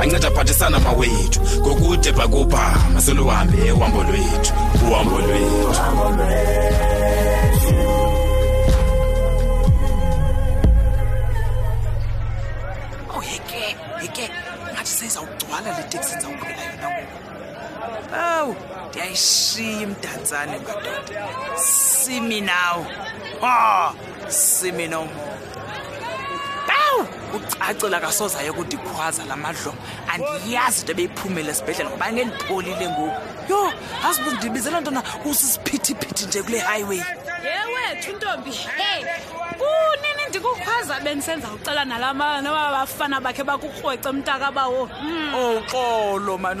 anceda aphathisana mawethu ngokude bhakubha masoluhambe uhambo lwethu uhambo lwethu ayishiyi imdantsane madoda simi nawo ha simi no more ucacela akasoze aye kundikhwaza la madlongo andiyazi into ebeyiphumele esibhedlela ngoba ngendipholile ngoku yho azi uba ndibizela ntona usisiphithiphithi nje kule highway yewethu ntombi hey kunini ndikukhwaza bendisenza ucela nala nabafana bakhe bakukrweca umntaka bawo hmm. oxolo oh, mani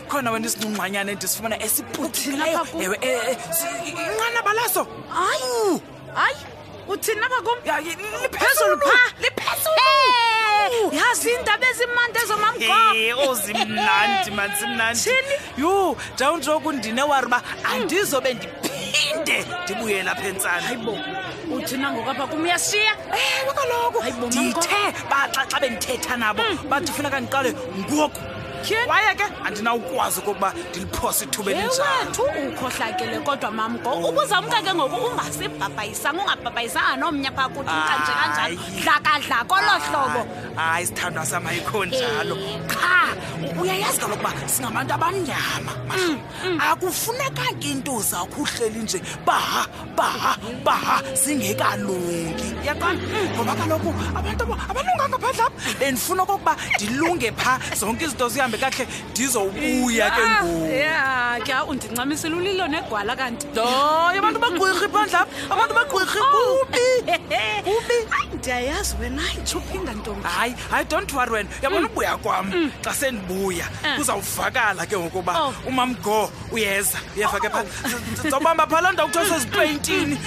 khona wena isinqungqanyana endisifumana esiputhileyo ewe eh, eh, inqanaba laso hayi hayi uthini apha kum liphezulu pha liphezulu yazi iindaba ezimandi ezomamgozimnandi mani simnandi yhu ndawunjoku ndinewari uba andizobe ndiphinde ndibuye lapha entsana hayibo uthina ngokapha kum uyashiya ewe kaloku ndithe baxa xa bendithetha nabo mm. bathi funeka ndiqale ngoku kwaye ke andinawukwazi okokuba ndiliphose ithuba elinjawethu ukhohlakele kodwa mamgo oh. ubuzamka ke ngoku ungasibhabhayisanga ungabhabhayisanga nomnye phaa kuthi kanje kanjalo dlakadla kolo hlobo hayi sithandwa sam ayikho njalo eh. qha uyayazi kaloku uba singabantu abamnyama mm, mm. akufunekanga intoza ukhuhleli nje baha baha baha zingekalungi yaqala ngoba kaloku abantu abalunganga phadla apha bendifuna okokuba ndilunge pha zonke izinto zihambe kakuhle ndizowubuya ke ah, ngoya kya undincamisela ulilo negwala kanti doyo abantu bagwirhi phandla apha abantu bagwirhi oh. kubi kubi ndiyayazi wena nditshuphinda ntombi hayi hayi don't worry wena yabona mm. ubuya kwam mm. xa sendibuya eh. kuzawuvakala ke ngokuba oh. umamgo uyeza uyeva ke phaa ndizobamba phaa loo ndawo kuthiwa sezipeyintini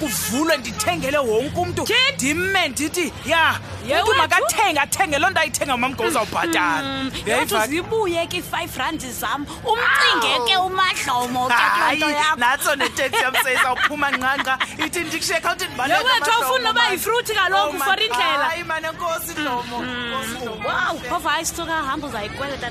kuvulwe ndithengele wonke umntu ndime ndithi ya umntu makathenge athenge loo nto ayithenga umamgo uzawubhatala hmm, yothu zibuye ke i-five rand zam umcinge ke umadlomo kenatso neteksi yam seyizawuphuma nqanqa ithi ndikushiye ekhawuntini balewethu awufuni noba yifruthi kaloku oh for indlela hayi mane nkosi dlomo hmm. waw phova hayi sithoka hamba uzayikweleta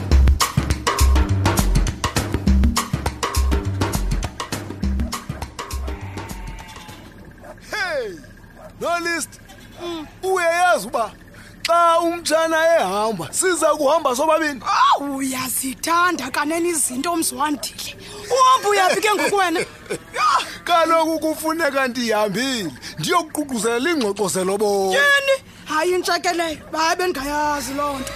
hey nolist mm. uyayazi uba xa umtshana ehamba siza kuhamba sobabini awu uyazithanda kanene izinto umzwandile uhamba uyaphi ke ngoku wena kaloku kufuneka ndihambile ndiyokuququzelela iingxoxo zeloboyini hayi intsheke leyo hayi bendingayazi loo nto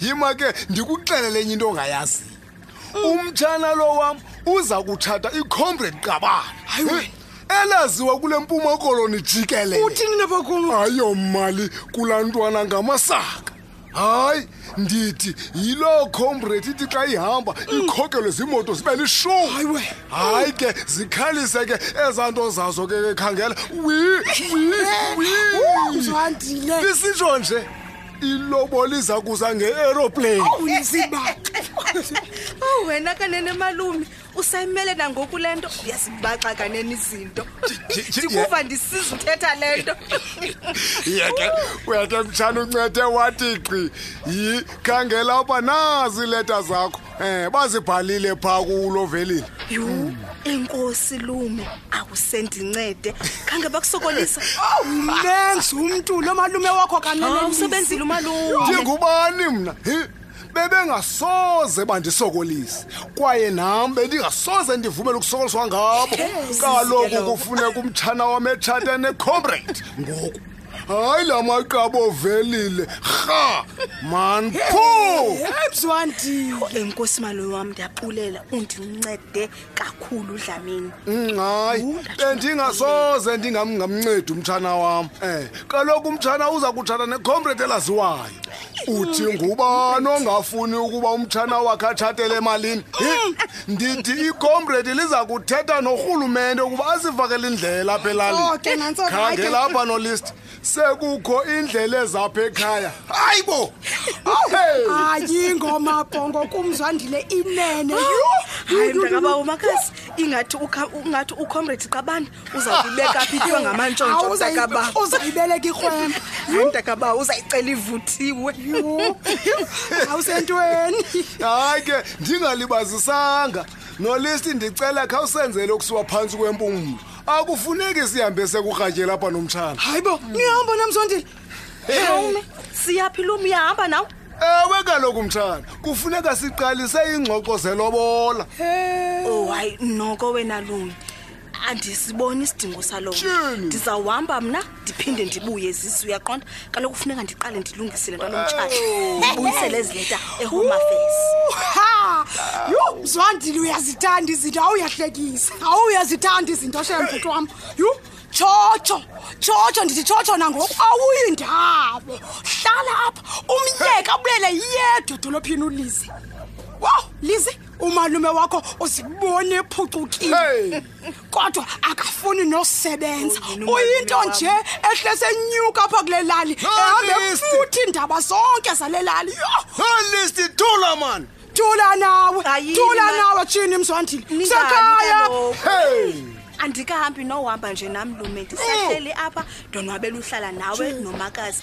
yima ke ndikuxelele enye into ongayaziyo umtshana lo wam uza kutshata icomrade qabana Hayi wena. elaziwa kule mpuma koloni jikelele uthini nabakum hayo mali kulaa ntwana ngamasaka hayi ndithi yiloo combrate ithi xa ihamba ikhokelwe ziimoto zibe lishumi hayiwe hayi ke zikhalise ke ezaa nto zazo ke kekhangela wi wi wi uzwandile lisitsho nje ilobo liza kuza nge-aeroplane unisibaka awu wena kanene malume usayimele nangoku le nto uyazibaxa kaneni izinto ndikuva ndisiza uthetha le nto yeke uyake mtshana uncede wathi gqi yi khangela uba nazi iileta zakho um bazibhalile phaa kuwulovelile yhu inkosi lume awusendincede khange bakusokolisa umenzi umntu lo malume wakho kanene usebenzile umalume ndingubani mna bebengasoze bandisokolise kwaye nam bendingasoze ndivumele ukusokoliswa ngabo kaloku kufuneka umtshana wam etshate necomrade ngoku hayi la maqaba ovelile rha man phu ebzwandile enkosi maloyi wam ndiyabulela undincede kakhulu udlamini mm, hayi bendingasoze ndingamngamncedi umtshana wam um kaloku umtshana uza kutshana necomrade elaziwayo uthi ngubani ongafuni ukuba umtshana wakhe atshatele emalini mm. ndithi icomrade liza kuthetha norhulumente ukuba asivakele indlela apha elalini khange lapha nolist sekukho indlela ezapha ekhaya hayi bo hayi ngomabhongo kumzwandile inene hayi mntakaba umakhasi ingathi ungathi ucomrade qabani uzakubeka phi kuthiwa ngamantshontsho mntakaba uzayibeleka irhwemba hayi mntakaba uzayicela ivuthiwe awusentweni hayi ke ndingalibazisanga nolisti ndicela khawusenzele okusiwa phantsi kwempumlo akufuneki sihambe sekurhatye lapha nomtshana hayi bo nihamba namsondile hawume siyaphi lum uyahamba nawe ewe kaloku mtshana kufuneka siqalise iingxoxo zelobola oh hayi noko wena lumi andisiboni isidingo salowo ndizawuhamba mna ndiphinde ndibuye zizi uyaqonda kaloku kufuneka ndiqale ndilungise le nto anomtshayo ndibuyisele ezileta ehome affairs ha yho mzwandile uyazithanda izinto awuyahlekisa awuyazithanda izinto shembhuti wam yho tshotsho tshotsho ndithi tshotsho nangoku awuyindabo hlala apha umyeka abuyele yedwa edolophini ulize wo lize umalume wakho uzibone ephucukile kodwa akafuni nosebenza uyinto nje ehle senyuka apha kule lali ehambe futhi iindaba zonke zale lali yho list thula mani thula nawe thula nawe tshini mzwandile sekhaya hey andikahambi nohamba nje nam lume ndisahleli apha ndonwabela uhlala nawe nomakazi